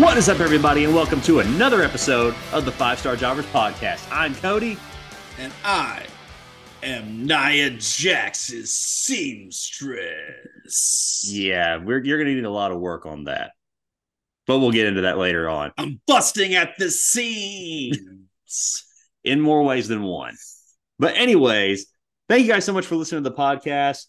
What is up, everybody, and welcome to another episode of the Five Star Jobbers Podcast. I'm Cody. And I am Nia Jax's seamstress. Yeah, we're, you're going to need a lot of work on that, but we'll get into that later on I'm busting at the seams. in more ways than one. But, anyways, thank you guys so much for listening to the podcast.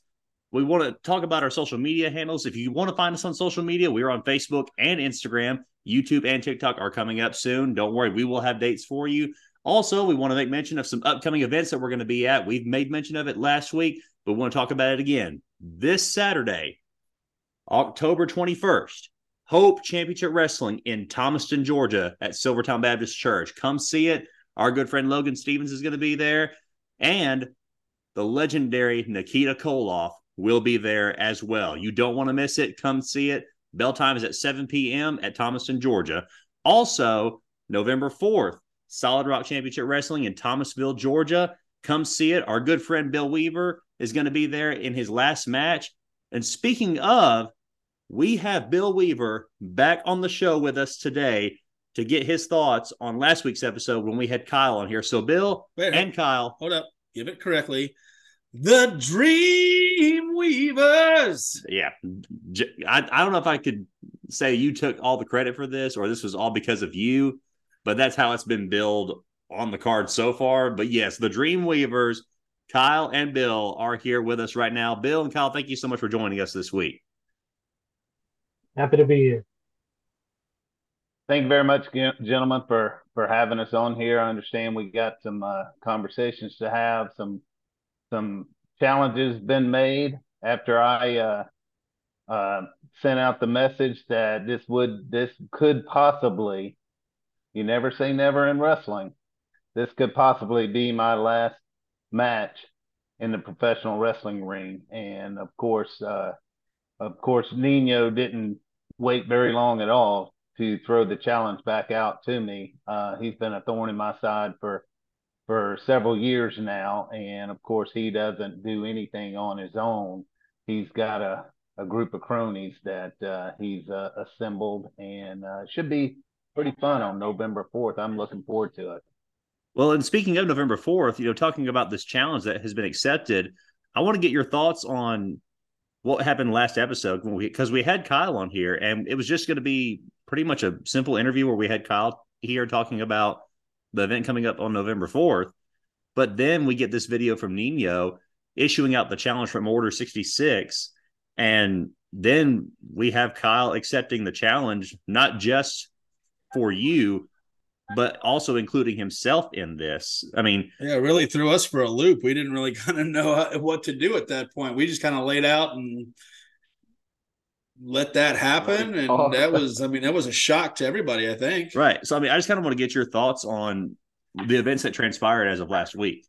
We want to talk about our social media handles. If you want to find us on social media, we're on Facebook and Instagram. YouTube and TikTok are coming up soon. Don't worry, we will have dates for you. Also, we want to make mention of some upcoming events that we're going to be at. We've made mention of it last week, but we want to talk about it again. This Saturday, October 21st, Hope Championship Wrestling in Thomaston, Georgia at Silvertown Baptist Church. Come see it. Our good friend Logan Stevens is going to be there. And the legendary Nikita Koloff will be there as well. You don't want to miss it. Come see it. Bell time is at 7 p.m. at Thomaston, Georgia. Also, November 4th, Solid Rock Championship Wrestling in Thomasville, Georgia. Come see it. Our good friend Bill Weaver is going to be there in his last match. And speaking of, we have Bill Weaver back on the show with us today to get his thoughts on last week's episode when we had Kyle on here. So, Bill Wait, and Kyle, Hold up. Give it correctly. The Dream Weavers. yeah, I, I don't know if I could say you took all the credit for this or this was all because of you, but that's how it's been billed on the card so far. But yes, the Dream Weavers, Kyle and Bill are here with us right now. Bill and Kyle, thank you so much for joining us this week. Happy to be here. Thank you very much, gentlemen, for for having us on here. I understand we got some uh, conversations to have, some some challenges been made after I uh, uh, sent out the message that this would this could possibly, you never say never in wrestling, this could possibly be my last match in the professional wrestling ring, and of course, uh, of course, Nino didn't wait very long at all to throw the challenge back out to me. Uh, he's been a thorn in my side for for several years now, and of course, he doesn't do anything on his own. He's got a a group of cronies that uh, he's uh, assembled, and uh, should be pretty fun on November fourth. I'm looking forward to it. Well, and speaking of November 4th, you know, talking about this challenge that has been accepted, I want to get your thoughts on what happened last episode because we, we had Kyle on here and it was just going to be pretty much a simple interview where we had Kyle here talking about the event coming up on November 4th. But then we get this video from Nino issuing out the challenge from Order 66. And then we have Kyle accepting the challenge, not just for you, but also including himself in this. I mean, Yeah, it really threw us for a loop. We didn't really kind of know what to do at that point. We just kind of laid out and let that happen. And Oh. that was, I mean, that was a shock to everybody, I think. right. So, I mean, I just kind of want to get your thoughts on the events that transpired as of last week.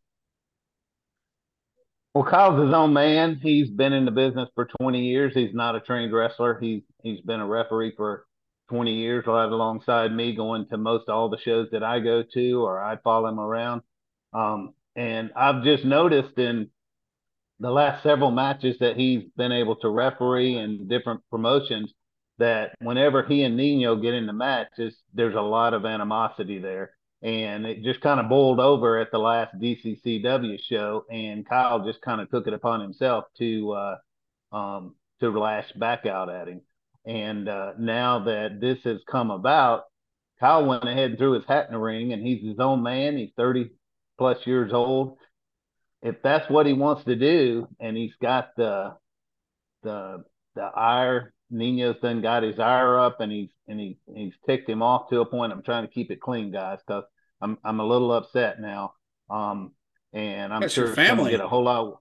Well, Kyle's his own man. He's been in the business for 20 years. He's not a trained wrestler. He's he's been a referee for 20 years, right alongside me, going to most all the shows that I go to, or I follow him around. Um, and I've just noticed in the last several matches that he's been able to referee in different promotions that whenever he and Nino get in the matches, there's a lot of animosity there and it just kind of boiled over at the last DCCW show, and Kyle just kind of took it upon himself to uh, um, to lash back out at him. And uh, now that this has come about, Kyle went ahead and threw his hat in the ring, and he's his own man. He's 30 plus years old. If that's what he wants to do, and he's got the the the ire, Nino's done got his ire up, and he's and he he's ticked him off to a point. I'm trying to keep it clean, guys, because I'm I'm a little upset now. Um, and I'm That's sure it's going to family. get a whole lot.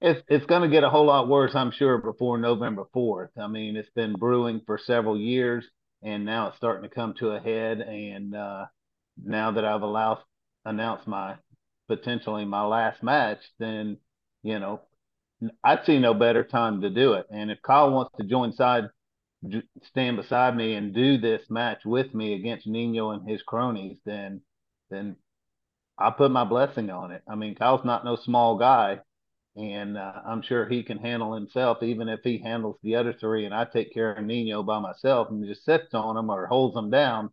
It's it's going to get a whole lot worse, I'm sure, before November 4th. I mean, it's been brewing for several years, and now it's starting to come to a head. And uh, now that I've allowed announced my potentially my last match, then you know I'd see no better time to do it. And if Kyle wants to join side, stand beside me and do this match with me against Nino and his cronies, then then I put my blessing on it. I mean, Kyle's not no small guy, and uh, I'm sure he can handle himself, even if he handles the other three, and I take care of Nino by myself and just sits on him or holds him down,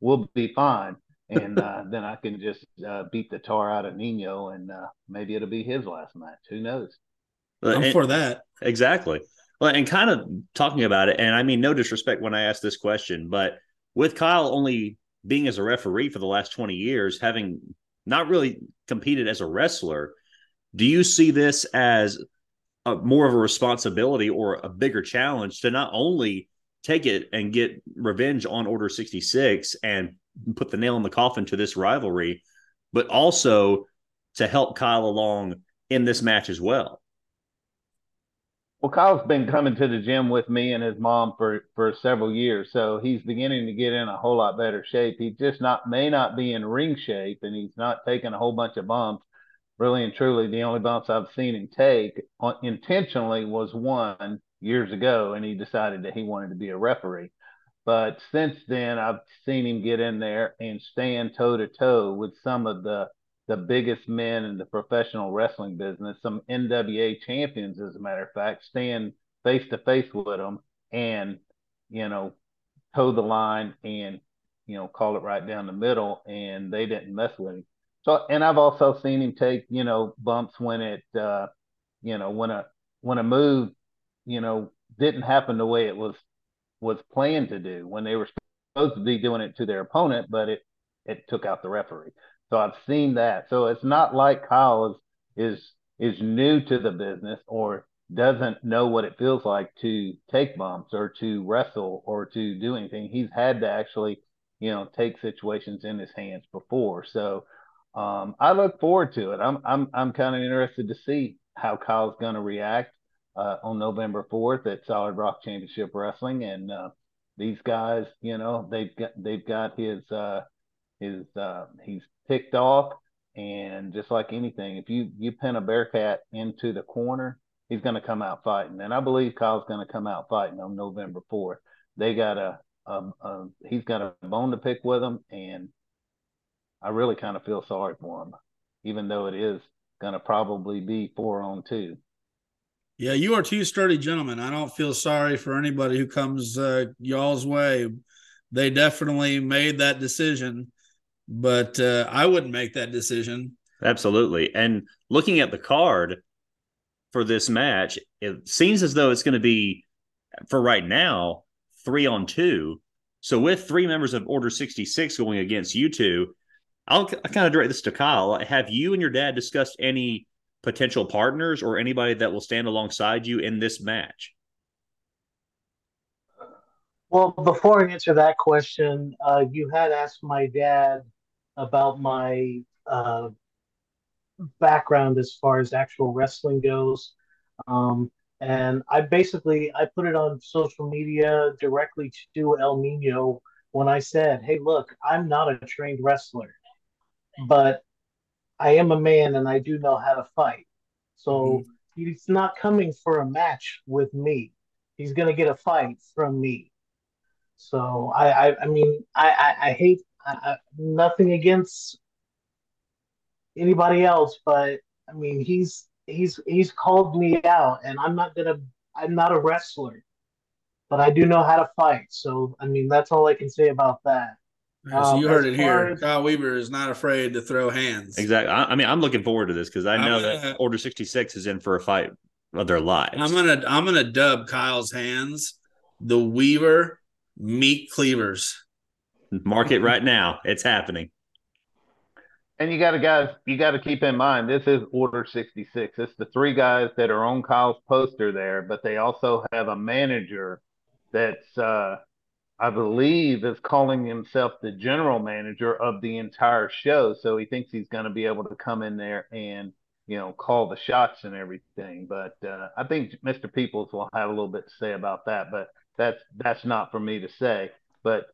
we'll be fine. And uh, then I can just uh, beat the tar out of Nino, and uh, maybe it'll be his last match. Who knows? I'm And- for that. Exactly. Well, and kind of talking about it, and I mean no disrespect when I ask this question, but with Kyle only being as a referee for the last 20 years, having not really competed as a wrestler, do you see this as a, more of a responsibility or a bigger challenge to not only take it and get revenge on Order 66 and put the nail in the coffin to this rivalry, but also to help Kyle along in this match as well? Well, Kyle's been coming to the gym with me and his mom for for several years, so he's beginning to get in a whole lot better shape. He just not may not be in ring shape, and he's not taking a whole bunch of bumps. Really and truly, the only bumps I've seen him take on, intentionally was one years ago, and he decided that he wanted to be a referee. But since then, I've seen him get in there and stand toe to toe with some of the the biggest men in the professional wrestling business, some NWA champions, as a matter of fact, stand face to face with them and, you know, toe the line and, you know, call it right down the middle. And they didn't mess with him. So, and I've also seen him take, you know, bumps when it, uh, you know, when a, when a move, you know, didn't happen the way it was, was planned to do when they were supposed to be doing it to their opponent, but it, it took out the referee. So I've seen that. So it's not like Kyle is is is new to the business or doesn't know what it feels like to take bumps or to wrestle or to do anything. He's had to actually, you know, take situations in his hands before. So um, I look forward to it. I'm I'm I'm kind of interested to see how Kyle's going to react uh, on November 4th at Solid Rock Championship Wrestling, and uh, these guys, you know, they've got they've got his uh, his uh, he's picked off, and just like anything, if you you pin a Bearcat into the corner, he's going to come out fighting, and I believe Kyle's going to come out fighting on November 4th. They got a, a, a he's got a bone to pick with him, and I really kind of feel sorry for him, even though it is going to probably be four on two. Yeah, you are two sturdy gentlemen. I don't feel sorry for anybody who comes uh, y'all's way. They definitely made that decision, but uh, I wouldn't make that decision. Absolutely. And looking at the card for this match, it seems as though it's going to be, for right now, three on two. So with three members of Order 66 going against you two, I'll, I'll kind of direct this to Kyle. Have you and your dad discussed any potential partners or anybody that will stand alongside you in this match? Well, before I answer that question, uh, you had asked my dad about my uh, background as far as actual wrestling goes. Um, and I basically I put it on social media directly to El Nino when I said, "Hey, look, I'm not a trained wrestler, but I am a man and I do know how to fight. So he's not coming for a match with me. He's gonna get a fight from me. So I I, I mean I I, I hate I, I, nothing against anybody else, but I mean he's he's he's called me out, and I'm not gonna I'm not a wrestler, but I do know how to fight. So I mean that's all I can say about that. Yeah, so Um, you heard it here. as- Kyle Weaver is not afraid to throw hands. Exactly. I, I mean, I'm looking forward to this because I I'm know gonna- that Order 66 is in for a fight of their lives. I'm gonna I'm gonna dub Kyle's hands the Weaver meat cleavers. Mark it right now. It's happening. And you got to guys, you got to keep in mind this is Order 66. It's the three guys that are on Kyle's poster there, but they also have a manager that's, uh, I believe, is calling himself the general manager of the entire show. So he thinks he's going to be able to come in there and you know call the shots and everything. But uh, I think Mr. Peoples will have a little bit to say about that. But that's that's not for me to say. But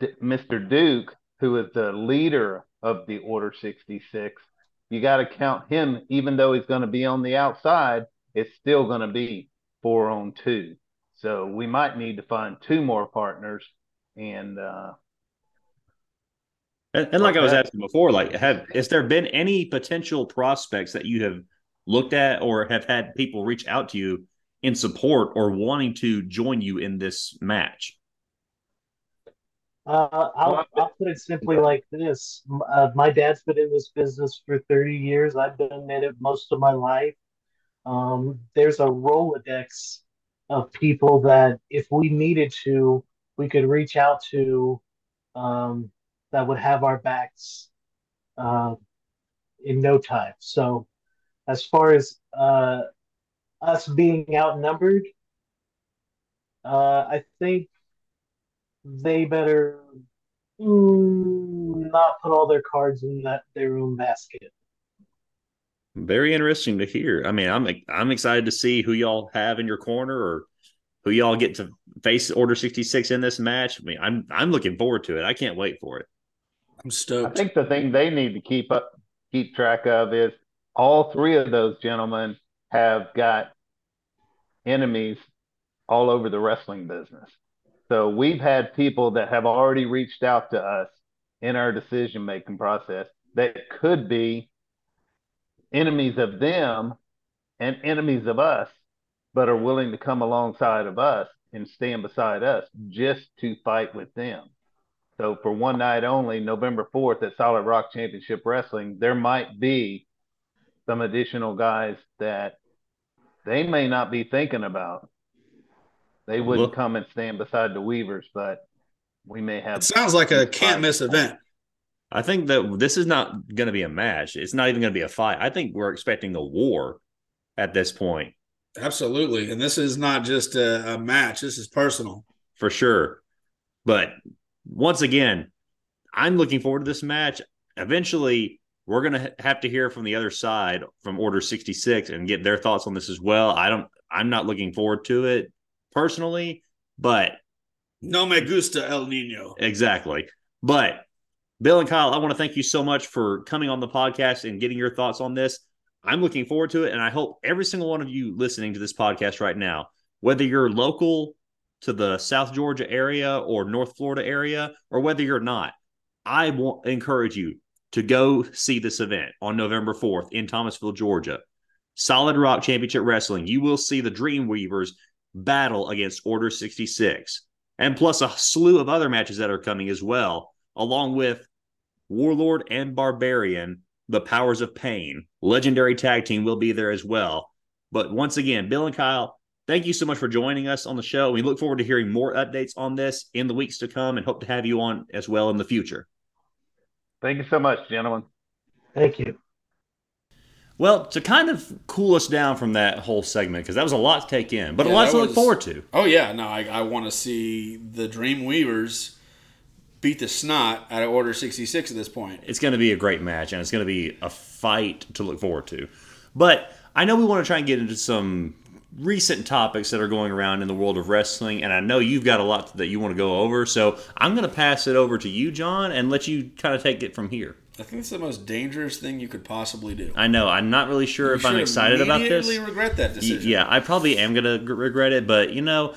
D- Mr. Duke, who is the leader of the Order 66, you got to count him, even though he's going to be on the outside, it's still going to be four on two. So we might need to find two more partners. And uh, And, and like I was asking before, like, have has there been any potential prospects that you have looked at or have had people reach out to you in support or wanting to join you in this match? Uh, I'll, I'll put it simply like this. Uh, my dad's been in this business for 30 years. I've been in it most of my life. Um, there's a Rolodex of people that, if we needed to, we could reach out to um, that would have our backs uh, in no time. So, as far as uh, us being outnumbered, uh, I think they better mm, not put all their cards in that their own basket. Very interesting to hear. I mean, I'm I'm excited to see who y'all have in your corner or who y'all get to face Order 66 in this match. I mean, I'm I'm looking forward to it. I can't wait for it. I'm stoked. I think the thing they need to keep up keep track of is all three of those gentlemen have got enemies all over the wrestling business. So we've had people that have already reached out to us in our decision making process that could be enemies of them and enemies of us, but are willing to come alongside of us and stand beside us just to fight with them. So for one night only, November 4th at Solid Rock Championship Wrestling, there might be some additional guys that they may not be thinking about they wouldn't well, come and stand beside the Weavers, but we may have. It sounds like a can't miss event. I think that this is not going to be a match. It's not even going to be a fight. I think we're expecting a war at this point. Absolutely. And this is not just a, a match, this is personal. For sure. But once again, I'm looking forward to this match. Eventually, we're going to have to hear from the other side from Order 66 and get their thoughts on this as well. I don't I'm not looking forward to it personally, but no me gusta el nino. Exactly. But Bill and Kyle, I want to thank you so much for coming on the podcast and getting your thoughts on this. I'm looking forward to it. And I hope every single one of you listening to this podcast right now, whether you're local to the South Georgia area or North Florida area, or whether you're not, I want encourage you to go see this event on November 4th in Thomasville, Georgia. Solid Rock Championship Wrestling. You will see the Dream Weavers battle against Order 66, and plus a slew of other matches that are coming as well, along with Warlord and Barbarian, the Powers of Pain. Legendary tag team will be there as well. But once again, Bill and Kyle, thank you so much for joining us on the show. We look forward to hearing more updates on this in the weeks to come and hope to have you on as well in the future. Thank you so much, gentlemen. Thank you. Well, to kind of cool us down from that whole segment, because that was a lot to take in, but yeah, a lot to was, look forward to. Oh, yeah. No, I, I want to see the Dream Weavers beat the snot out of Order 66 at this point. It's going to be a great match, and it's going to be a fight to look forward to. But I know we want to try and get into some recent topics that are going around in the world of wrestling, and I know you've got a lot that you want to go over. So I'm going to pass it over to you, John, and let you kind of take it from here. I think it's the most dangerous thing you could possibly do. I know. I'm not really sure you if I'm excited about this. regret that decision. Yeah, I probably am going to regret it, but you know,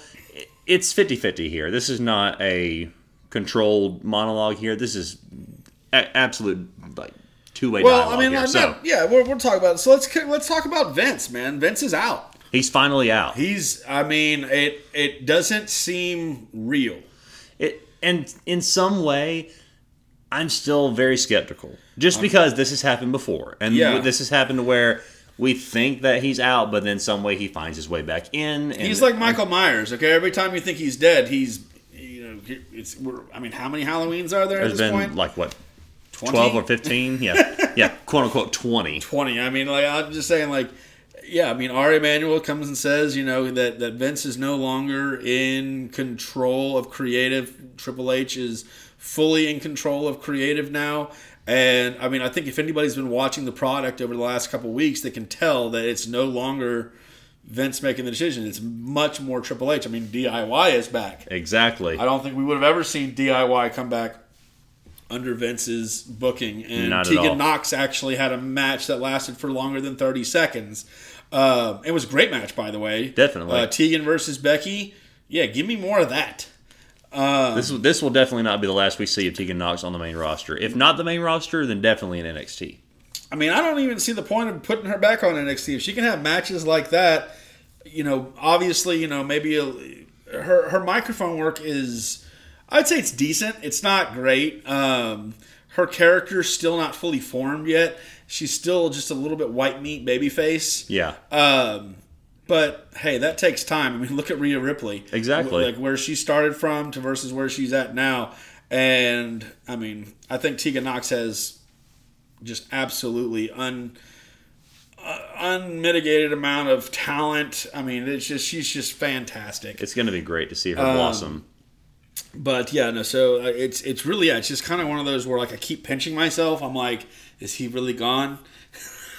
it's 50-50 here. This is not a controlled monologue here. This is a- absolute like two-way well, I mean, here, so. not, yeah, we're, we're talking about. It. So let's let's talk about Vince, man. Vince is out. He's finally out. He's. I mean, it it doesn't seem real. It and in some way I'm still very skeptical, just because this has happened before, and yeah. this has happened to where we think that he's out, but then some way he finds his way back in. he's like Michael Myers. Okay, every time you think he's dead, he's you know it's. I mean, how many Halloweens are there? There's been point? like what 20? 12 or 15 yeah yeah quote unquote 20 20 i mean like i'm just saying like yeah i mean ari emanuel comes and says you know that that vince is no longer in control of creative triple h is fully in control of creative now. And I mean, I think if anybody's been watching the product over the last couple weeks, they can tell that it's no longer Vince making the decision. It's much more Triple H. I mean, DIY is back. Exactly. I don't think we would have ever seen DIY come back under Vince's booking. And Not Tegan Knox actually had a match that lasted for longer than 30 seconds. Uh, it was a great match, by the way. Definitely. Uh, Tegan versus Becky. Yeah, give me more of that. Uh, this this will definitely not be the last we see of Tegan Knox on the main roster. If not the main roster, then definitely in NXT. I mean, I don't even see the point of putting her back on NXT. If she can have matches like that, you know, obviously, you know, maybe a, her her microphone work is, I'd say it's decent. It's not great. Um, her character's still not fully formed yet. She's still just a little bit white meat baby face. Yeah. Um, but hey, that takes time. I mean, look at Rhea Ripley. Exactly. Like where she started from to versus where she's at now. And I mean, I think Tegan Knox has just absolutely un uh, unmitigated amount of talent. I mean, it's just she's just fantastic. It's going to be great to see her Um, blossom. But yeah, no. So uh, it's it's really yeah, it's just kind of one of those where like I keep pinching myself. I'm like, is he really gone?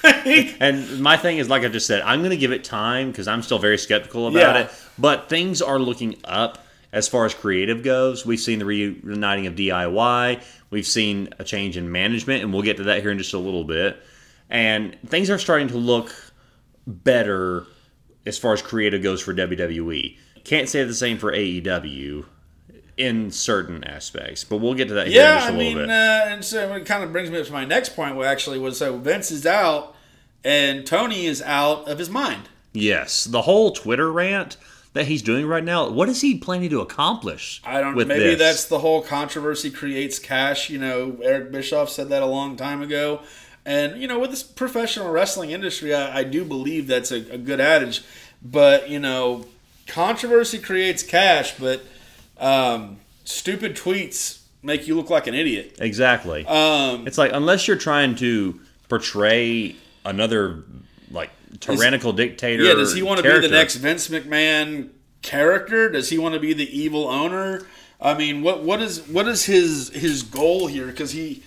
And my thing is, like I just said, I'm going to give it time because I'm still very skeptical about Yeah. it. But things are looking up as far as creative goes. We've seen the reuniting of DIY. We've seen a change in management, and we'll get to that here in just a little bit. And things are starting to look better as far as creative goes for WWE. Can't say the same for AEW in certain aspects, but we'll get to that here in yeah, just a I little mean, bit. uh, and so it kind of brings me up to my next point. Actually was so Vince is out and Tony is out of his mind. Yes, the whole Twitter rant that he's doing right now. What is he planning to accomplish? I don't. With maybe this? that's the whole controversy creates cash. You know, Eric Bischoff said that a long time ago, and you know, with this professional wrestling industry, I, I do believe that's a, a good adage. But you know, controversy creates cash, but um, stupid tweets make you look like an idiot. exactly. Um, it's like unless you're trying to portray another like tyrannical dictator. yeah, does he want to be the next Vince McMahon character? Does he want to be the evil owner? I mean, what what is what is his his goal here? Because he,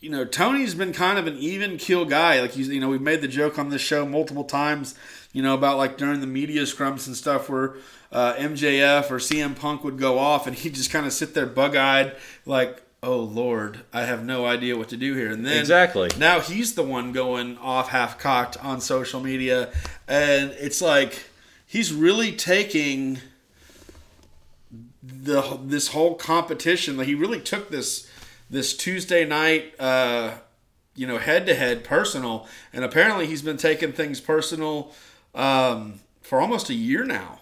you know, Tony's been kind of an even keel guy. Like he's, you know, we've made the joke on this show multiple times. You know about like during the media scrums and stuff where uh, MJF or CM Punk would go off and he'd just kind of sit there bug eyed, like, "Oh Lord, I have no idea what to do here." And then Exactly. now he's the one going off half cocked on social media, and it's like he's really taking the this whole competition. Like he really took this this Tuesday night, uh, you know, head to head personal, and apparently he's been taking things personal um, for almost a year now.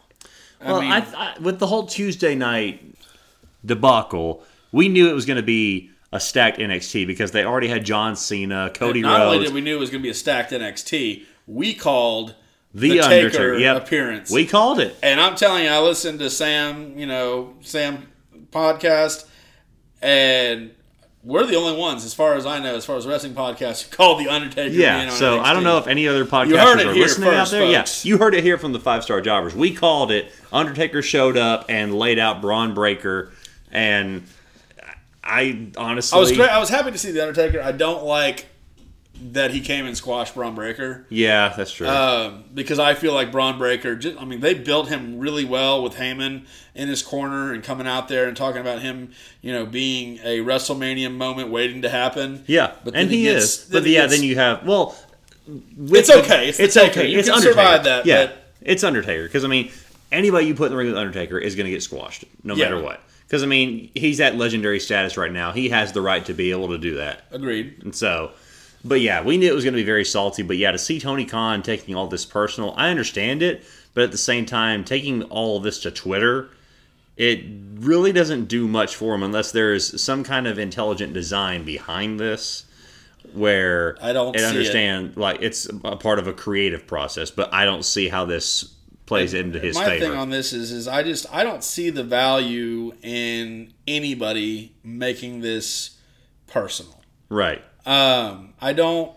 I Well, mean, I, I, with the whole Tuesday night debacle, we knew it was going to be a stacked NXT because they already had John Cena, Cody not only did we knew it was going to be a stacked NXT, we called the, the Undertaker Taker yep. appearance. We called it. And I'm telling you, I listened to Sam, you know, Sam podcast, and we're the only ones, as far as I know, as far as wrestling podcasts, who call the Undertaker. Yeah, so I don't know if any other podcasters are listening out there. Yes, Yeah, you heard it here from the Five Star Jobbers. We called it. Undertaker showed up and laid out Bron Breakker, and I honestly, I was great. I was happy to see the Undertaker. I don't like that he came and squashed Bron Breakker. yeah, that's true. Um, because I feel like Bron Breakker, just, I mean, they built him really well with Heyman in his corner and coming out there and talking about him, you know, being a WrestleMania moment waiting to happen. yeah, but and he he gets- is. But he yeah, gets- then you have well, It's okay. It's it's okay. You it's can Undertaker. survive that, Yeah, but- it's Undertaker because I mean, anybody you put in the ring with Undertaker is going to get squashed no Yeah. matter what. Because I mean, he's at legendary status right now. He has the right to be able to do that. Agreed. And so, but yeah, we knew it was going to be very salty. But yeah, to see Tony Khan taking all this personal, I understand it. But at the same time, taking all of this to Twitter, it really doesn't do much for him unless there is some kind of intelligent design behind this where I don't it see it. understand like it's a part of a creative process. But I don't see how this plays into his My favor. thing on this is, is I just I don't see the value in anybody making this personal. right. Um, I don't,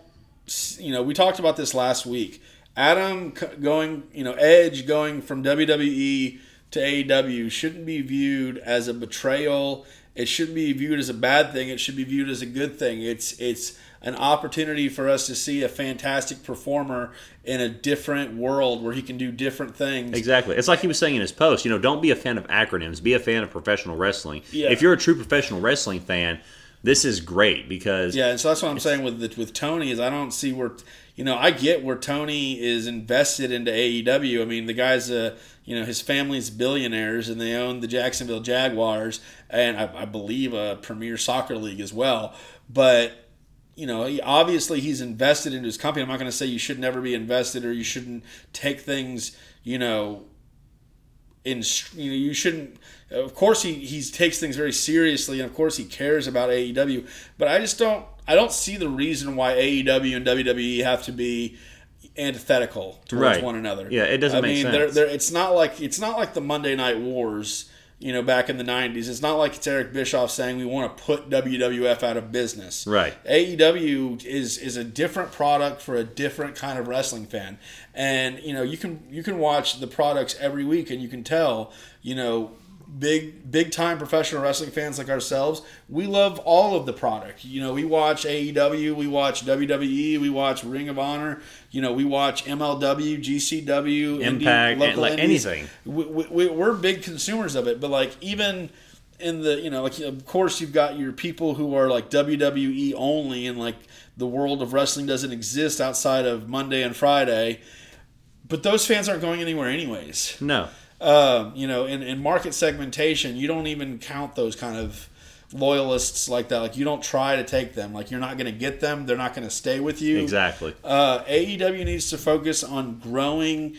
you know, we talked about this last week. Adam going, you know, Edge going from WWE to AEW shouldn't be viewed as a betrayal. It shouldn't be viewed as a bad thing. It should be viewed as a good thing. It's it's an opportunity for us to see a fantastic performer in a different world where he can do different things. Exactly. It's like he was saying in his post, you know, don't be a fan of acronyms, be a fan of professional wrestling. Yeah. If you're a true professional wrestling fan, this is great because Yeah, and so that's what I'm saying with the, with Tony is I don't see where you know I get where Tony is invested into AEW. I mean, the guy's uh you know his family's billionaires and they own the Jacksonville Jaguars and I, I believe a Premier Soccer League as well. But you know, he, obviously he's invested into his company. I'm not going to say you should never be invested or you shouldn't take things, you know, in you know you shouldn't. Of course, he he takes things very seriously, and of course he cares about AEW. But I just don't I don't see the reason why AEW and WWE have to be antithetical towards Right. one another. Yeah, it doesn't I make mean, sense. They're, they're, it's not like it's not like the Monday Night Wars. You know, back in the '90s, it's not like it's Eric Bischoff saying we want to put WWF out of business. Right. AEW is is a different product for a different kind of wrestling fan, and you know you can you can watch the products every week and you can tell you know big big time professional wrestling fans like ourselves we love all of the product you know we watch AEW we watch WWE we watch Ring of Honor you know we watch MLW GCW indie- Impact, local like indies. anything. we, we, we're big consumers of it but like even in the you know like of course you've got your people who are like WWE only and like the world of wrestling doesn't exist outside of Monday and Friday but those fans aren't going anywhere anyways No. Um, you know in, in market segmentation you don't even count those kind of loyalists like that like you don't try to take them like you're not going to get them they're not going to stay with you Exactly. uh, AEW needs to focus on growing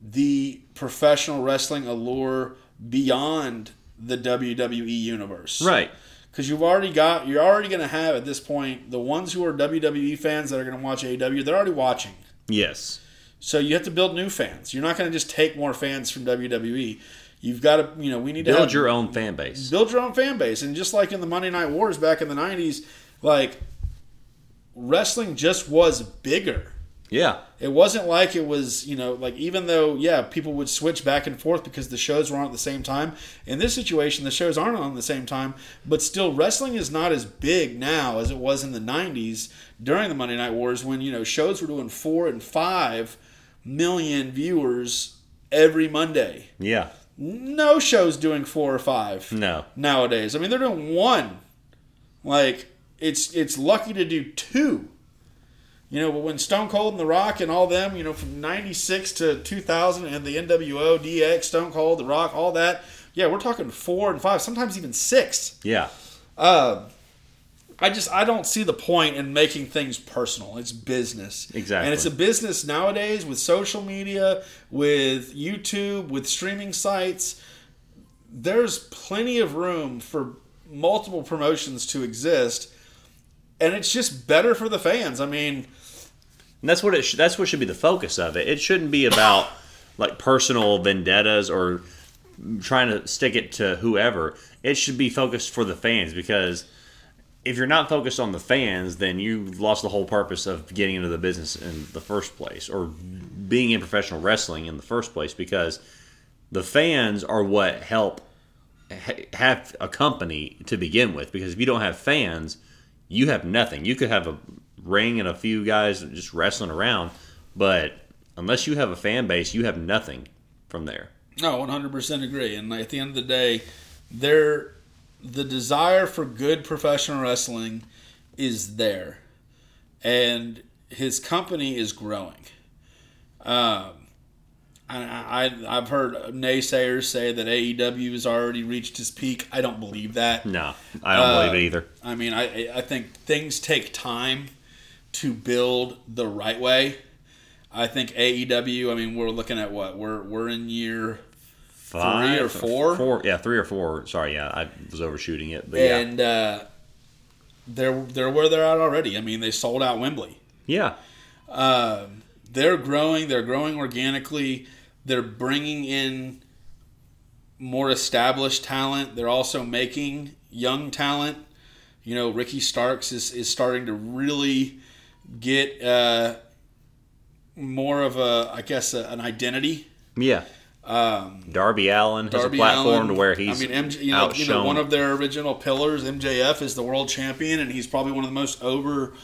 the professional wrestling allure beyond the WWE universe. Right. Because you've already got, you're already going to have at this point the ones who are WWE fans that are going to watch AEW. They're already watching. Yes. So you have to build new fans. You're not going to just take more fans from WWE. You've got to, you know, we need to Build your own fan base. build your own fan base. And just like in the Monday Night Wars back in the '90s, like wrestling just was bigger. Yeah. It wasn't like it was, you know, like even though, yeah, people would switch back and forth because the shows were on at the same time. In this situation, the shows aren't on at the same time, but still, wrestling is not as big now as it was in the 90s during the Monday Night Wars when, you know, shows were doing four and five million viewers every Monday. Yeah. No shows doing four or five No. nowadays. I mean, they're doing one. Like it's it's lucky to do two. You know, but when Stone Cold and The Rock and all them, you know, from '96 to 2000 and the NWO, DX, Stone Cold, The Rock, all that, yeah, we're talking four and five, sometimes even six. Yeah. Um, I just I don't see the point in making things personal. It's business, Exactly. and it's a business nowadays with social media, with YouTube, with streaming sites. There's plenty of room for multiple promotions to exist, and it's just better for the fans. I mean, And that's what it. Sh- that's what should be the focus of it. It shouldn't be about like personal vendettas or trying to stick it to whoever. It should be focused for the fans because if you're not focused on the fans, then you've lost the whole purpose of getting into the business in the first place or being in professional wrestling in the first place because the fans are what help ha- have a company to begin with. Because if you don't have fans you have nothing. You could have a ring and a few guys just wrestling around but unless you have a fan base you have nothing from there. No, one hundred percent agree. And at the end of the day, there, the desire for good professional wrestling is there, and his company is growing. Um, I, I I've heard naysayers say that AEW has already reached its peak. I don't believe that. no i don't Uh, believe it either I mean, I I think things take time to build the right way. I think AEW. I mean, we're looking at what we're we're in year Five, or four? four yeah three or four sorry yeah i was overshooting it but yeah and uh, they're they're where they're at already. I mean, they sold out Wembley. yeah Um, they're growing. They're growing organically. They're bringing in more established talent. They're also making young talent. You know, Ricky Starks is, is starting to really get uh, more of a, I guess, a, an identity. yeah Um, darby allin has Darby a platform Allin, to where he's I mean, MJ, you know, you know, one of their original pillars, MJF, is the world champion, and he's probably one of the most over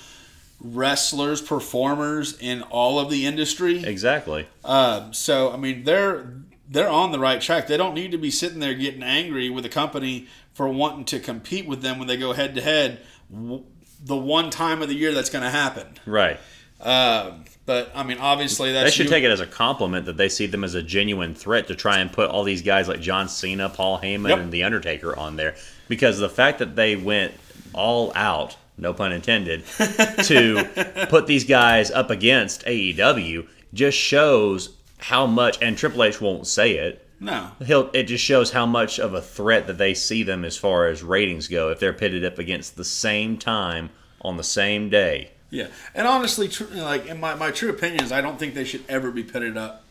wrestlers, performers in all of the industry. exactly Um, so, I mean, they're they're on the right track. They don't need to be sitting there getting angry with the company for wanting to compete with them when they go head to head. The one time of the year that's going to happen. right Um, but I mean, obviously, that's They should you- take it as a compliment that they see them as a genuine threat to try and put all these guys like John Cena, Paul Heyman, Yep. and The Undertaker on there. Because the fact that they went all out no pun intended, to put these guys up against AEW just shows how much, and Triple H won't say it. No. He'll, it just shows how much of a threat that they see them as far as ratings go if they're pitted up against the same time on the same day. Yeah, and honestly, tr- like in my, my true opinion is, I don't think they should ever be pitted up.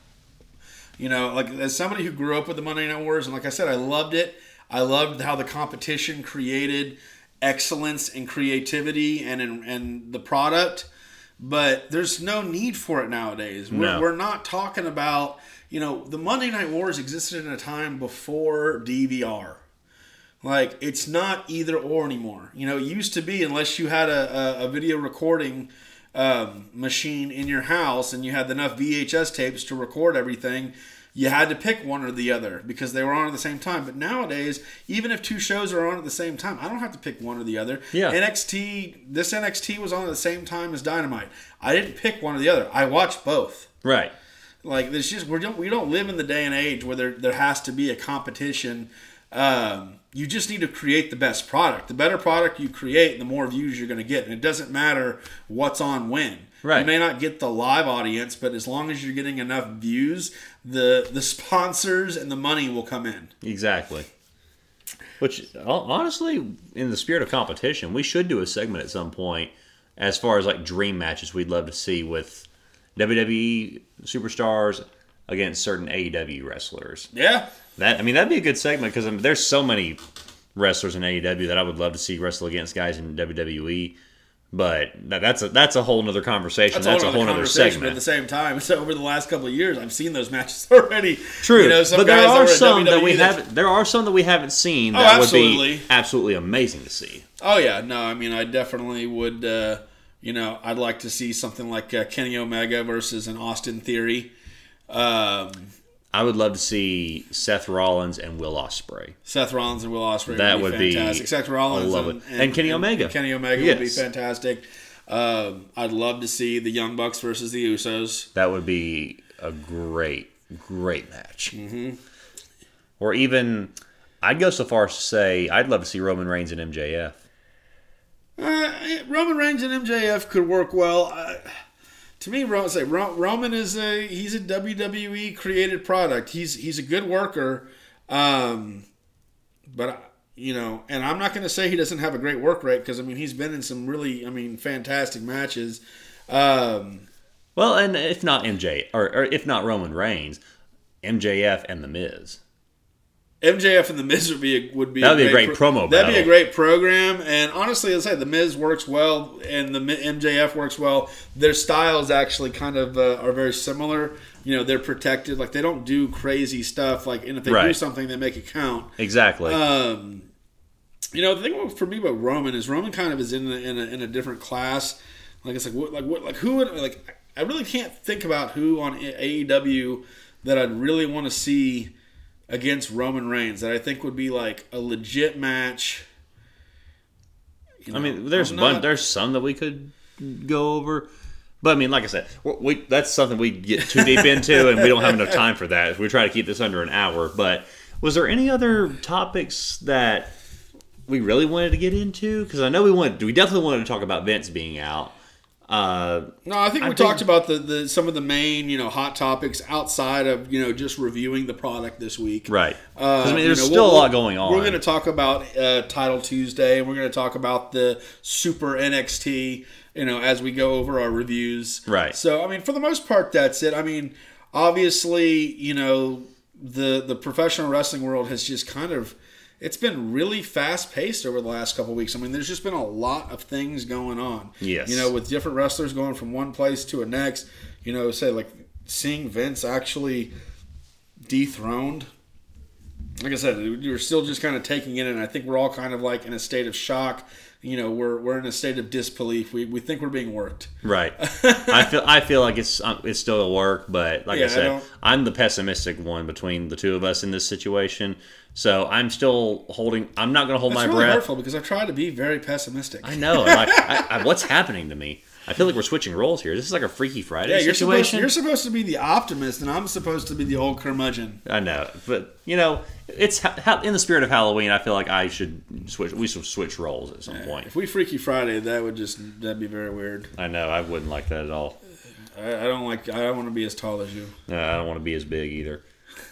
You know, like as somebody who grew up with the Monday Night Wars, and like I said, I loved it. I loved how the competition created excellence and creativity and in, and the product. But there's no need for it nowadays. We're, No. we're not talking about you know the Monday Night Wars existed in a time before DVR. Like it's not either or anymore. You know, it used to be unless you had a, a, a video recording um, machine in your house and you had enough VHS tapes to record everything, you had to pick one or the other because they were on at the same time. But nowadays, even if two shows are on at the same time, I don't have to pick one or the other. Yeah. NXT, this NXT was on at the same time as Dynamite. I didn't pick one or the other. I watched both. Right. Like there's just we don't we don't live in the day and age where there there has to be a competition. Um, you just need to create the best product. The better product you create, the more views you're going to get, and it doesn't matter what's on when. Right. You may not get the live audience, but as long as you're getting enough views, the the sponsors and the money will come in. Exactly. Which honestly, in the spirit of competition, we should do a segment at some point as far as like dream matches we'd love to see with WWE superstars against certain AEW wrestlers. Yeah. That I mean, that'd be a good segment because I mean, there's so many wrestlers in AEW that I would love to see wrestle against guys in WWE. But that, that's a that's a whole nother conversation. That's, a whole nother segment. At the same time, so over the last couple of years, I've seen those matches already. True, You know, some but there are some that we haven't. There are some that we haven't seen Oh, that would absolutely. be absolutely amazing to see. Oh yeah, no, I mean, I definitely would. Uh, you know, I'd like to see something like uh, Kenny Omega versus an Austin Theory. Um, I would love to see Seth Rollins and Will Ospreay. Seth Rollins and Will Ospreay That would be be- fantastic. Seth Rollins and, it. And Kenny Omega. Kenny Omega would be fantastic. Um, I'd love to see the Young Bucks versus the Usos. That would be a great, great match. Mm-hmm. Or even, I'd go so far as to say I'd love to see Roman Reigns and MJF. Uh, Roman Reigns and MJF could work well. Uh, to me, Roman, say Roman is a he's a WWE created product. He's he's a good worker, um, but you know, and I'm not going to say he doesn't have a great work rate because I mean he's been in some really I mean fantastic matches. Um, Well, and if not MJ, or, or if not Roman Reigns, MJF and The Miz. MJF and the Miz would be a, would be That would be a great promo That'd be a great program. And honestly, as I say, the Miz works well, and the MJF works well. Their styles actually kind of uh, are very similar. You know, they're protected. Like they don't do crazy stuff. Like, and if they do something, they make it count. Exactly. Um, you know, the thing for me about Roman is Roman kind of is in a, in a, in a different class. Like it's like what like what like who would like I really can't think about who on AEW that I'd really want to see against Roman Reigns that I think would be like a legit match. You I mean, there's one, not- there's some that we could go over, but I mean, like I said, we that's something we get too deep into, and we don't have enough time for that. We try to keep this under an hour. But was there any other topics that we really wanted to get into? Because I know we wanted, we definitely wanted to talk about Vince being out. Uh, No, I think I we think- talked about the, the some of the main you know hot topics outside of you know just reviewing the product this week. Right. Uh, I mean, you there's know, still we'll- a lot going on. We're going to talk about uh, Title Tuesday, and we're going to talk about the Super NXT. You know, as we go over our reviews. Right. So, I mean, for the most part, that's it. I mean, obviously, you know, the the professional wrestling world has just kind of it's been really fast paced over the last couple weeks. I mean, there's just been a lot of things going on. Yes. You know, with different wrestlers going from one place to a next. You know, say like seeing Vince actually dethroned like I said, you're still just kind of taking it in. I think we're all kind of like in a state of shock. You know, we're, we're in a state of disbelief. We, we think we're being worked. Right. I feel I feel like it's um, it's still a work, but like Yeah, I I said, don't- I'm the pessimistic one between the two of us in this situation. So I'm still holding. I'm not going to hold That's my really breath. hurtful because I try to be very pessimistic. I know. Like, I, I, what's happening to me? I feel like we're switching roles here. This is like a Freaky Friday Yeah, you're supposed, situation. you're supposed to be the optimist, and I'm supposed to be the old curmudgeon. I know, but you know, it's ha- ha- in the spirit of Halloween. I feel like I should switch. We should switch roles at some point. If we Freaky Friday, that would just that'd be very weird. I know I wouldn't like that at all. I, I don't like. I don't want to be as tall as you. No, I don't want to be as big either.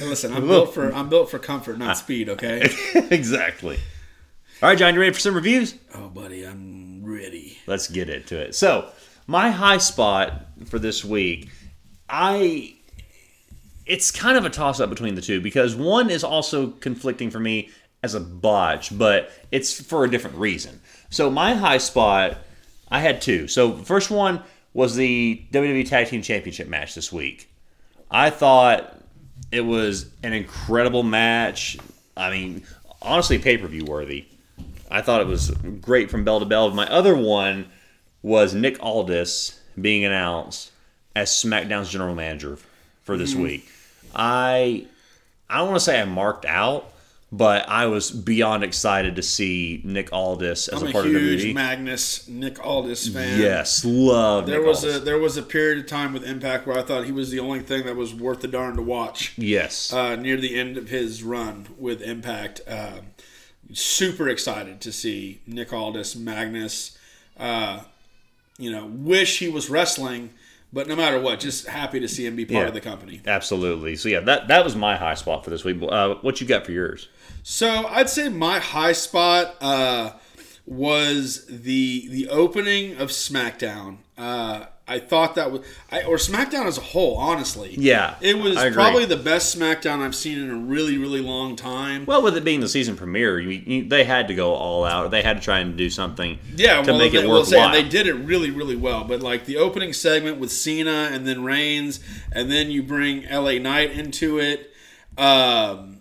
Listen, I'm built for I'm built for comfort, not speed. Okay. exactly. All right, John, you ready for some reviews? oh, buddy, I'm ready. Let's get into it. So, my high spot for this week, I it's kind of a toss up between the two because one is also conflicting for me as a botch, but it's for a different reason. So, my high spot, I had two. So, first one was the WWE Tag Team Championship match this week. I thought it was an incredible match. I mean, honestly, pay per view worthy. I thought it was great from bell to bell. My other one was Nick Aldis being announced as SmackDown's general manager for this week. I I don't want to say I marked out, but I was beyond excited to see Nick Aldis as I'm a a part huge of WWE. Magnus Nick Aldis fan. yes, love There Nick was Aldis. a there was a period of time with Impact where I thought he was the only thing that was worth the darn to watch. yes. Uh, near the end of his run with Impact, uh, super excited to see Nick Aldis, Magnus. Uh, you know, wish he was wrestling, but no matter what, just happy to see him be part Yeah. of the company. Absolutely. So yeah, that that was my high spot for this week. Uh, what you got for yours? So I'd say my high spot uh, was the the opening of SmackDown. Uh, I thought that was, I, or SmackDown as a whole. Honestly, Yeah, it was probably the best SmackDown I've seen in a really, really long time. Well, with it being the season premiere, you, you, they had to go all out. They had to try and do something Yeah, to well, make they, it well, worthwhile. they did it really, really well. But like the opening segment with Cena and then Reigns, and then you bring LA Knight into it, um,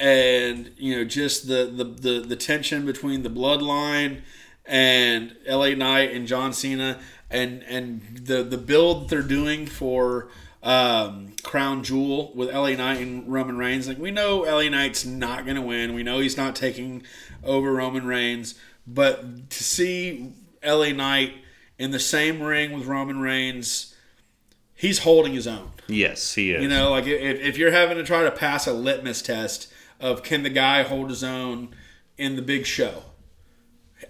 and you know just the, the the the tension between the Bloodline and LA Knight and John Cena, and and the the build they're doing for. Um, Crown Jewel with LA Knight and Roman Reigns. Like we know LA Knight's not going to win. We know he's not taking over Roman Reigns. But to see LA Knight in the same ring with Roman Reigns, he's holding his own. yes, he is. You know, like if, if you're having to try to pass a litmus test of can the guy hold his own in the big show,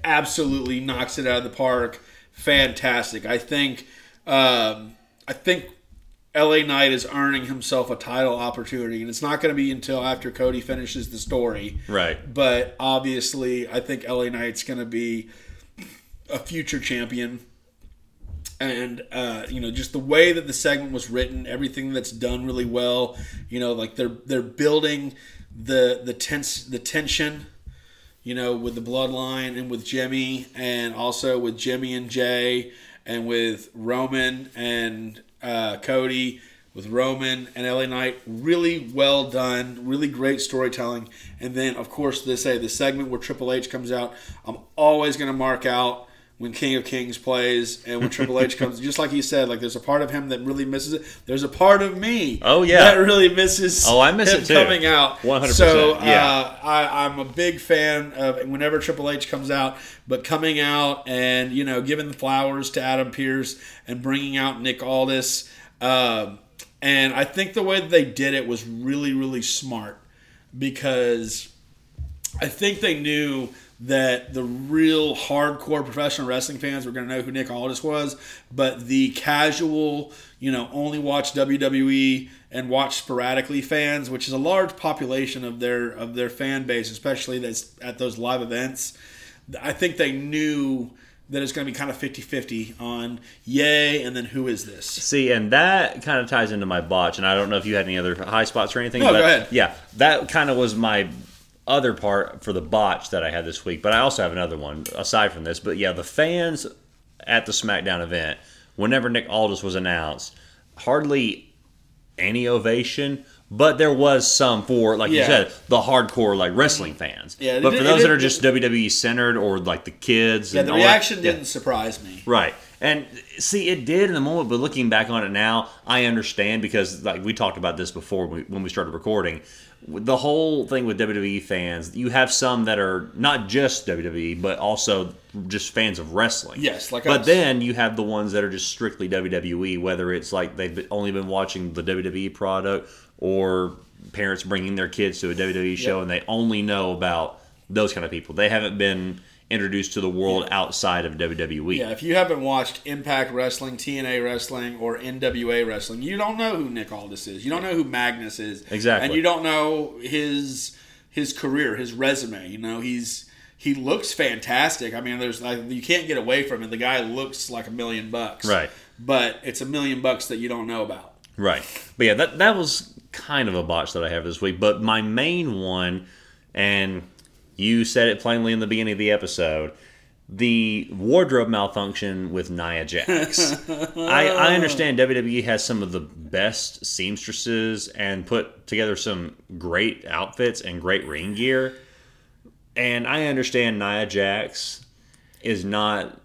absolutely knocks it out of the park. Fantastic. I think. Um, I think LA Knight is earning himself a title opportunity, and it's not going to be until after Cody finishes the story. right. But obviously, I think LA Knight's going to be a future champion. And uh, you know, just the way that the segment was written, everything that's done really well. You know, like they're they're building the the tense the tension. You know, with the bloodline and with Jimmy, and also with Jimmy and Jay, and with Roman and uh, Cody, with Roman and LA Knight. Really well done, really great storytelling. And then, of course, they say the segment where Triple H comes out. I'm always going to mark out when King of Kings plays and when Triple H comes. Just like he said, like there's a part of him that really misses it. There's a part of me. Oh, yeah. that really misses. Oh, I miss him it, too. coming out. 100%, So yeah. uh, I, I'm a big fan of whenever Triple H comes out, but coming out and you know giving the flowers to Adam Pearce and bringing out Nick Aldis, um, and I think the way that they did it was really really smart because I think they knew that the real hardcore professional wrestling fans were going to know who Nick Aldis was, but the casual, you know, only watch WWE and watch sporadically fans, which is a large population of their of their fan base, especially that's at those live events. I think they knew that it's going to be kind of 50-50 on yay and then who is this? See, and that kind of ties into my botch, and I don't know if you had any other high spots or anything. No, but go ahead. Yeah, that kind of was my other part for the botch that I had this week. But I also have another one aside from this. But yeah, the fans at the SmackDown event, whenever Nick Aldis was announced, hardly any ovation. But there was some for, like you said, the hardcore like wrestling fans. Yeah, but for did- those that are just WWE centered or like the kids, Yeah, and the all that- reaction yeah. didn't surprise me. Right. And see, it did in the moment, but looking back on it now, I understand because like we talked about this before we- when we started recording. The whole thing with WWE fans, you have some that are not just WWE, but also just fans of wrestling. Yes, like But us. then you have the ones that are just strictly WWE, whether it's like they've only been watching the WWE product or parents bringing their kids to a WWE show and they only know about those kind of people. They haven't been introduced to the world outside of. WWE. Yeah, if you haven't watched Impact Wrestling, TNA Wrestling, or NWA Wrestling, you don't know who Nick Aldis is. You don't know who Magnus is. Exactly. And you don't know his his career, his resume. You know, he's he looks fantastic. I mean, there's like, you can't get away from it. The guy looks like a million bucks. Right. But it's a million bucks that you don't know about. Right. But yeah, that that was kind of a botch that I have this week. But my main one, and you said it plainly in the beginning of the episode, the wardrobe malfunction with Nia Jax. I, I understand WWE has some of the best seamstresses and put together some great outfits and great ring gear. And I understand Nia Jax is not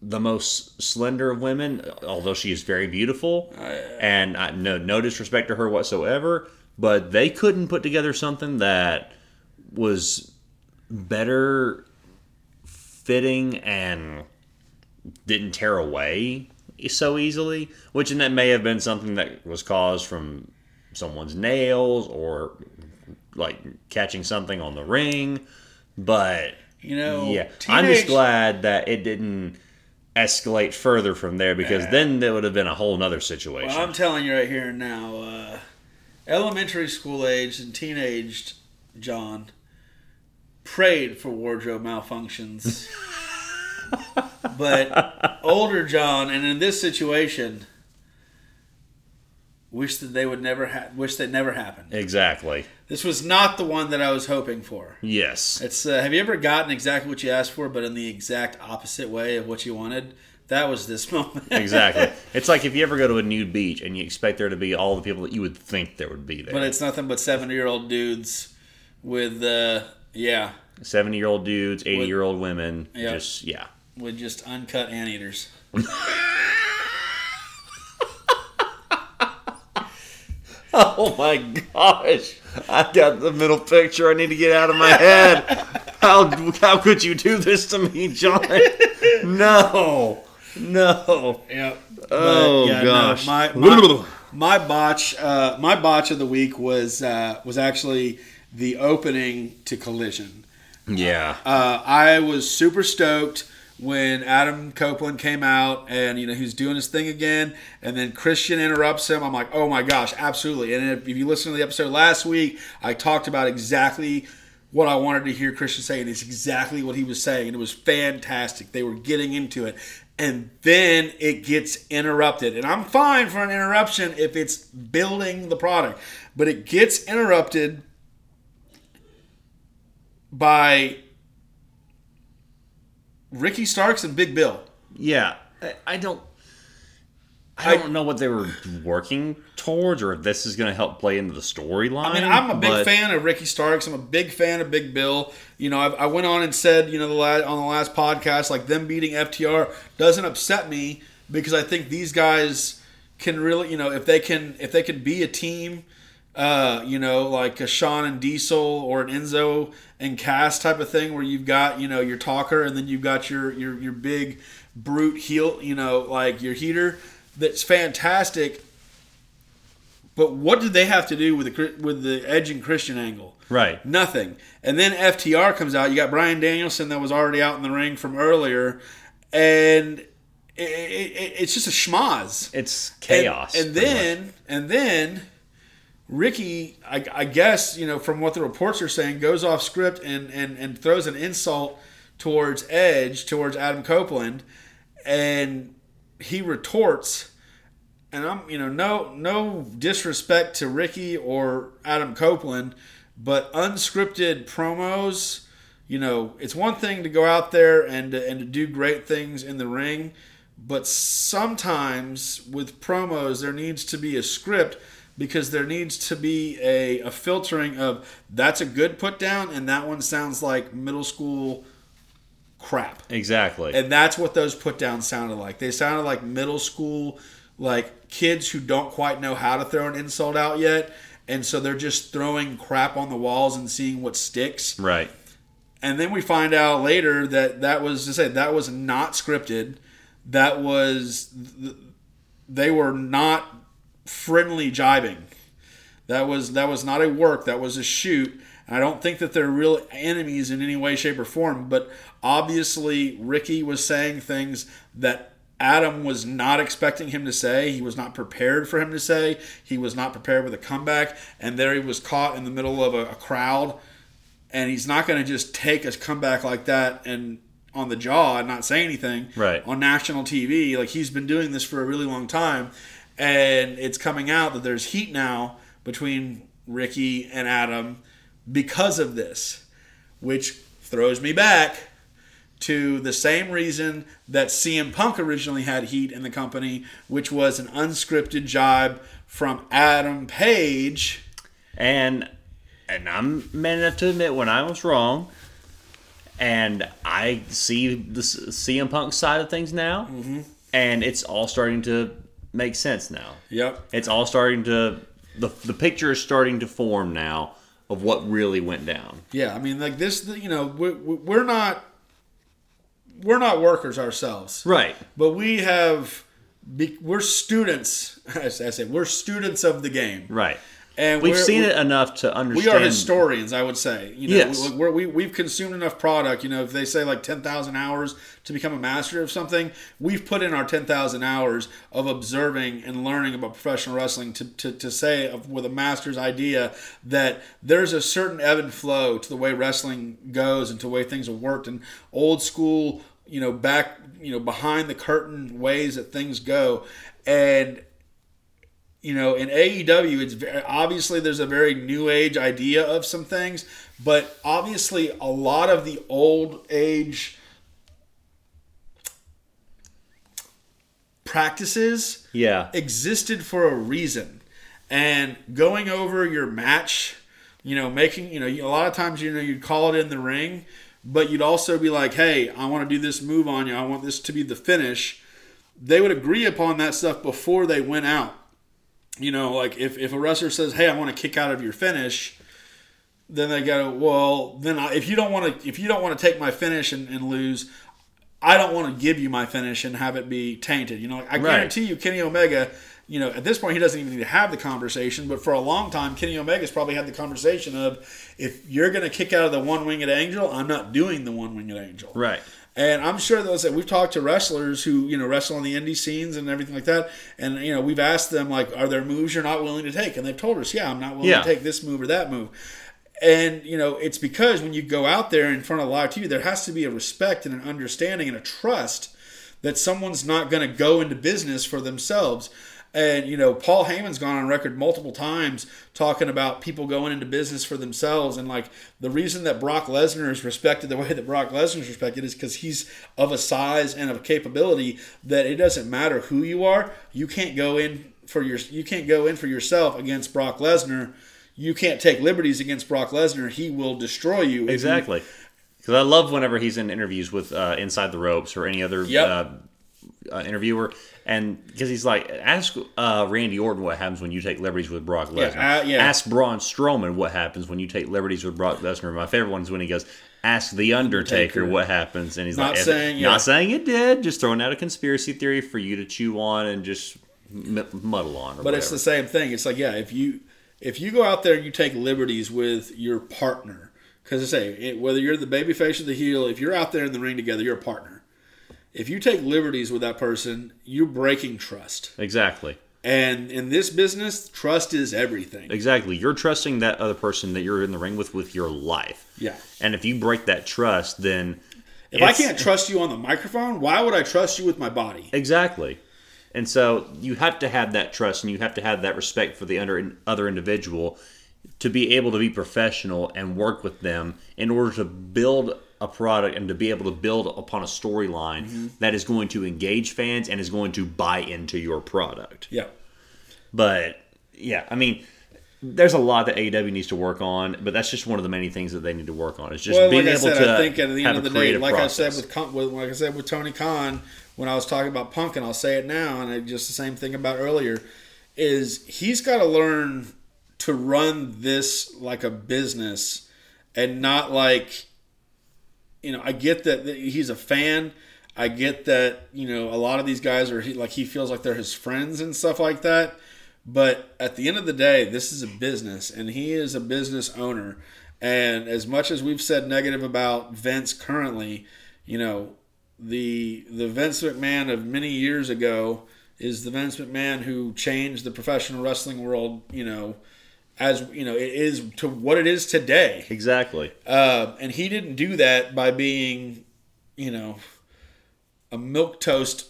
the most slender of women, although she is very beautiful. and I, no, no disrespect to her whatsoever, but they couldn't put together something that was better fitting and didn't tear away so easily. Which and that may have been something that was caused from someone's nails or like catching something on the ring, but You know, yeah, I'm just glad that it didn't escalate further from there because then there would have been a whole nother situation. Well, I'm telling you right here and now, uh, elementary school age and teenaged John prayed for wardrobe malfunctions. but older John, and in this situation, wish that they would never ha- wish that never happened. exactly. This was not the one that I was hoping for. Yes. It's uh, have you ever gotten exactly what you asked for, but in the exact opposite way of what you wanted? That was this moment. Exactly. it's like if you ever go to a nude beach and you expect there to be all the people that you would think there would be there. But it's nothing but seventy year old dudes with uh yeah, 70 year old dudes, 80 year old women. Yeah. Just, yeah. with just uncut anteaters. Oh my gosh. I got the middle picture I need to get out of my head. How, how could you do this to me, John? No. No. Yep. Oh, gosh. my, my my botch uh, my botch of the week was uh, was actually the opening to Collision. Yeah. Uh, I was super stoked when Adam Copeland came out and you know he's doing his thing again, and then Christian interrupts him. I'm like, oh my gosh, absolutely. And if, if you listen to the episode last week, I talked about exactly what I wanted to hear Christian say, and it's exactly what he was saying, and it was fantastic. They were getting into it. And then it gets interrupted. And I'm fine for an interruption if it's building the product. But it gets interrupted by Ricky Starks and Big Bill. Yeah. I, I don't. I don't know what they were working towards, or if this is going to help play into the storyline. I mean, I'm a big but- fan of Ricky Starks. I'm a big fan of Big Bill. You know, I, I went on and said, you know, the last, on the last podcast, like them beating FTR doesn't upset me because I think these guys can really, you know, if they can, if they can be a team, uh, you know, like a Shawn and Diesel or an Enzo and Cass type of thing, where you've got, you know, your talker and then you've got your your your big brute heel, you know, like your heater. That's fantastic. But what did they have to do with the with the Edge and Christian angle? Right. Nothing. And then FTR comes out. You got Bryan Danielson that was already out in the ring from earlier, and it, it, it's just a schmoz. It's chaos. And, pretty then and then Ricky, I, I guess you know from what the reports are saying, goes off script and and and throws an insult towards Edge, towards Adam Copeland, and he retorts. And I'm, you know, no no disrespect to Ricky or Adam Copeland, but unscripted promos, you know, it's one thing to go out there and and to do great things in the ring, but sometimes with promos there needs to be a script because there needs to be a, a filtering of that's a good put down and that one sounds like middle school crap. exactly. And that's what those put downs sounded like. They sounded like middle school, like kids who don't quite know how to throw an insult out yet. and so they're just throwing crap on the walls and seeing what sticks. Right. And then we find out later that that was to say that was not scripted. That was they were not friendly jibing. That was that was not a work. That was a shoot. And I don't think that they're real enemies in any way, shape, or form. But obviously, Ricky was saying things that Adam was not expecting him to say. He was not prepared for him to say. He was not prepared with a comeback. And there he was caught in the middle of a, a crowd and he's not going to just take a comeback like that and on the jaw and not say anything right. on national TV. Like he's been doing this for a really long time, and it's coming out that there's heat now between Ricky and Adam because of this, which throws me back to the same reason that CM Punk originally had heat in the company, which was an unscripted jibe from Adam Page. And and I'm man enough to admit when I was wrong. And I see the CM Punk side of things now, mm-hmm. and it's all starting to make sense now. Yep, it's all starting to the the picture is starting to form now of what really went down. Yeah, I mean, like this, you know, we're, we're not we're not workers ourselves, right? But we have we're students. As I said, we're students of the game, right? And we've seen it enough to understand. We are historians, I would say. You know, yes. we, we we've consumed enough product. You know, if they say like 10,000 hours to become a master of something, we've put in our 10,000 hours of observing and learning about professional wrestling to, to, to say of, with a master's idea that there's a certain ebb and flow to the way wrestling goes and to the way things have worked. And old school, you know, back, you know, behind the curtain ways that things go. And you know, in AEW, it's very, obviously there's a very new age idea of some things, but obviously a lot of the old age practices yeah. existed for a reason. And going over your match you know making you know a lot of times you know you'd call it in the ring but you'd also be like hey i want to do this move on you. I want this to be the finish. They would agree upon that stuff before they went out you know, like if, if a wrestler says, "Hey, I want to kick out of your finish," then they go, "Well, then I, if you don't want to if you don't want to take my finish and, and, lose, I don't want to give you my finish and have it be tainted." You know, like, I right. guarantee you, Kenny Omega. You know, at this point, he doesn't even need to have the conversation. But for a long time, Kenny Omega's probably had the conversation of, if you're going to kick out of the one winged angel, I'm not doing the one winged angel. Right. And I'm sure those that we've talked to wrestlers who, you know, wrestle on the indie scenes and everything like that. And, you know, we've asked them, like, are there moves you're not willing to take? And they've told us, yeah, I'm not willing yeah. to take this move or that move. And, you know, it's because when you go out there in front of live TV, there has to be a respect and an understanding and a trust that someone's not going to go into business for themselves. And, you know, Paul Heyman's gone on record multiple times talking about people going into business for themselves. And, like, the reason that Brock Lesnar is respected the way that Brock Lesnar is respected is because he's of a size and of a capability that it doesn't matter who you are. You can't go in for your, you can't go in for yourself against Brock Lesnar. You can't take liberties against Brock Lesnar. He will destroy you. Exactly. Because I love whenever he's in interviews with uh, Inside the Ropes or any other yep. uh, uh, interviewer, and because he's like, ask uh, Randy Orton what happens when you take liberties with Brock Lesnar. Yeah, uh, yeah. Ask Braun Strowman what happens when you take liberties with Brock Lesnar. My favorite one is when he goes, ask the Undertaker, Undertaker. what happens, and he's not like, saying, not saying it did, just throwing out a conspiracy theory for you to chew on and just m- muddle on. but whatever. it's the same thing. It's like, yeah, if you if you go out there and you take liberties with your partner, because I say it, whether you're the baby face or the heel, if you're out there in the ring together, you're a partner if you take liberties with that person, you're breaking trust. Exactly. And in this business, trust is everything. Exactly. You're trusting that other person that you're in the ring with with your life. Yeah. And if you break that trust, then if I can't trust you on the microphone, why would I trust you with my body? Exactly. And so you have to have that trust and you have to have that respect for the under, other individual to be able to be professional and work with them in order to build a product and to be able to build upon a storyline mm-hmm. that is going to engage fans and is going to buy into your product. Yeah. But yeah, I mean, there's a lot that AEW needs to work on, but that's just one of the many things that they need to work on. It's just well, being like able said, to. I think at the end of the day, like process. I said with, with like I said with Tony Khan when I was talking about Punk, and I'll say it now, and I, just the same thing about earlier, is he's got to learn to run this like a business and not like you know i get that, he's a fan. I get that you know a lot of these guys are like he feels like they're his friends and stuff like that. But at the end of the day this is a business and he is a business owner. And as much as we've said negative about vince currently you know the the vince mcmahon of many years ago is the vince mcmahon who changed the professional wrestling world you know as you know it is to what it is today Exactly. uh, and he didn't do that by being, you know, a milk toast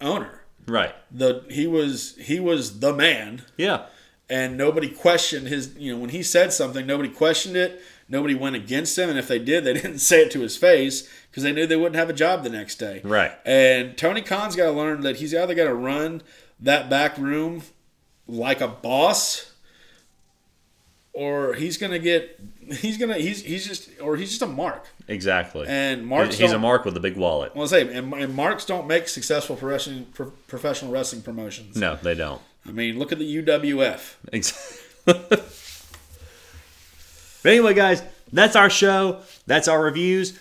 owner. Right. The he was he was the man, Yeah. and nobody questioned his. You know, when he said something, nobody questioned it. Nobody went against him, and if they did, they didn't say it to his face because they knew they wouldn't have a job the next day. Right. And Tony Khan's got to learn that he's either got to run that back room like a boss, or he's gonna get he's gonna he's he's just or he's just a mark. Exactly. And Marks He's a mark with a big wallet. Well, say, and, and marks don't make successful profession, pro, professional wrestling promotions. No, they don't. I mean, look at the UWF. Ex- but anyway, guys, that's our show. That's our reviews.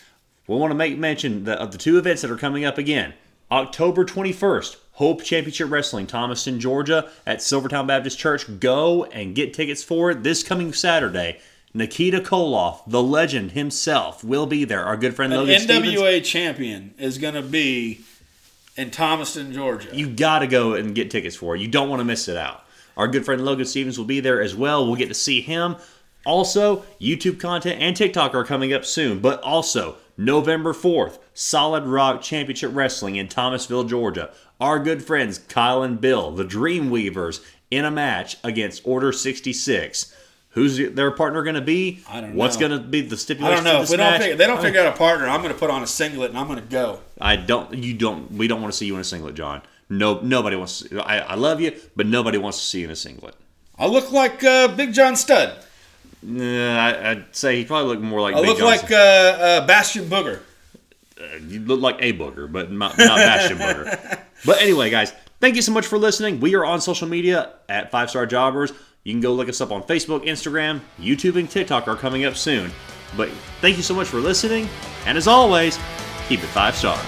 We want to make mention of the two events that are coming up again. October 21st, Hope Championship Wrestling, Thomaston, Georgia, at Silvertown Baptist Church. Go and get tickets for it this coming Saturday. Nikita Koloff, the legend himself, will be there. Our good friend An Logan Stevens. The NWA champion is going to be in Thomaston, Georgia. You got to go and get tickets for it. You don't want to miss it out. Our good friend Logan Stevens will be there as well. We'll get to see him. Also, YouTube content and TikTok are coming up soon. But also, November 4th, Solid Rock Championship Wrestling in Thomasville, Georgia. Our good friends Kyle and Bill, the Dreamweavers, in a match against Order 66. Who's their partner going to be? I don't know. What's going to be the I stipulation don't know if we don't match? figure, they don't figure out a partner. I'm going to put on a singlet and I'm going to go. I don't. You don't. We don't want to see you in a singlet, John. No. Nobody wants. To, I, I love you, but nobody wants to see you in a singlet. I look like uh, Big John Studd. Nah, I, I'd say he probably looked more like. I Big look Johnson. like uh, uh, Bastion Booger. you look like a booger, but not, not Bastion booger. But anyway, guys, thank you so much for listening. We are on social media at Five Star Jobbers. You can go look us up on Facebook, Instagram, YouTube, and TikTok are coming up soon. But thank you so much for listening, and as always, keep it five stars.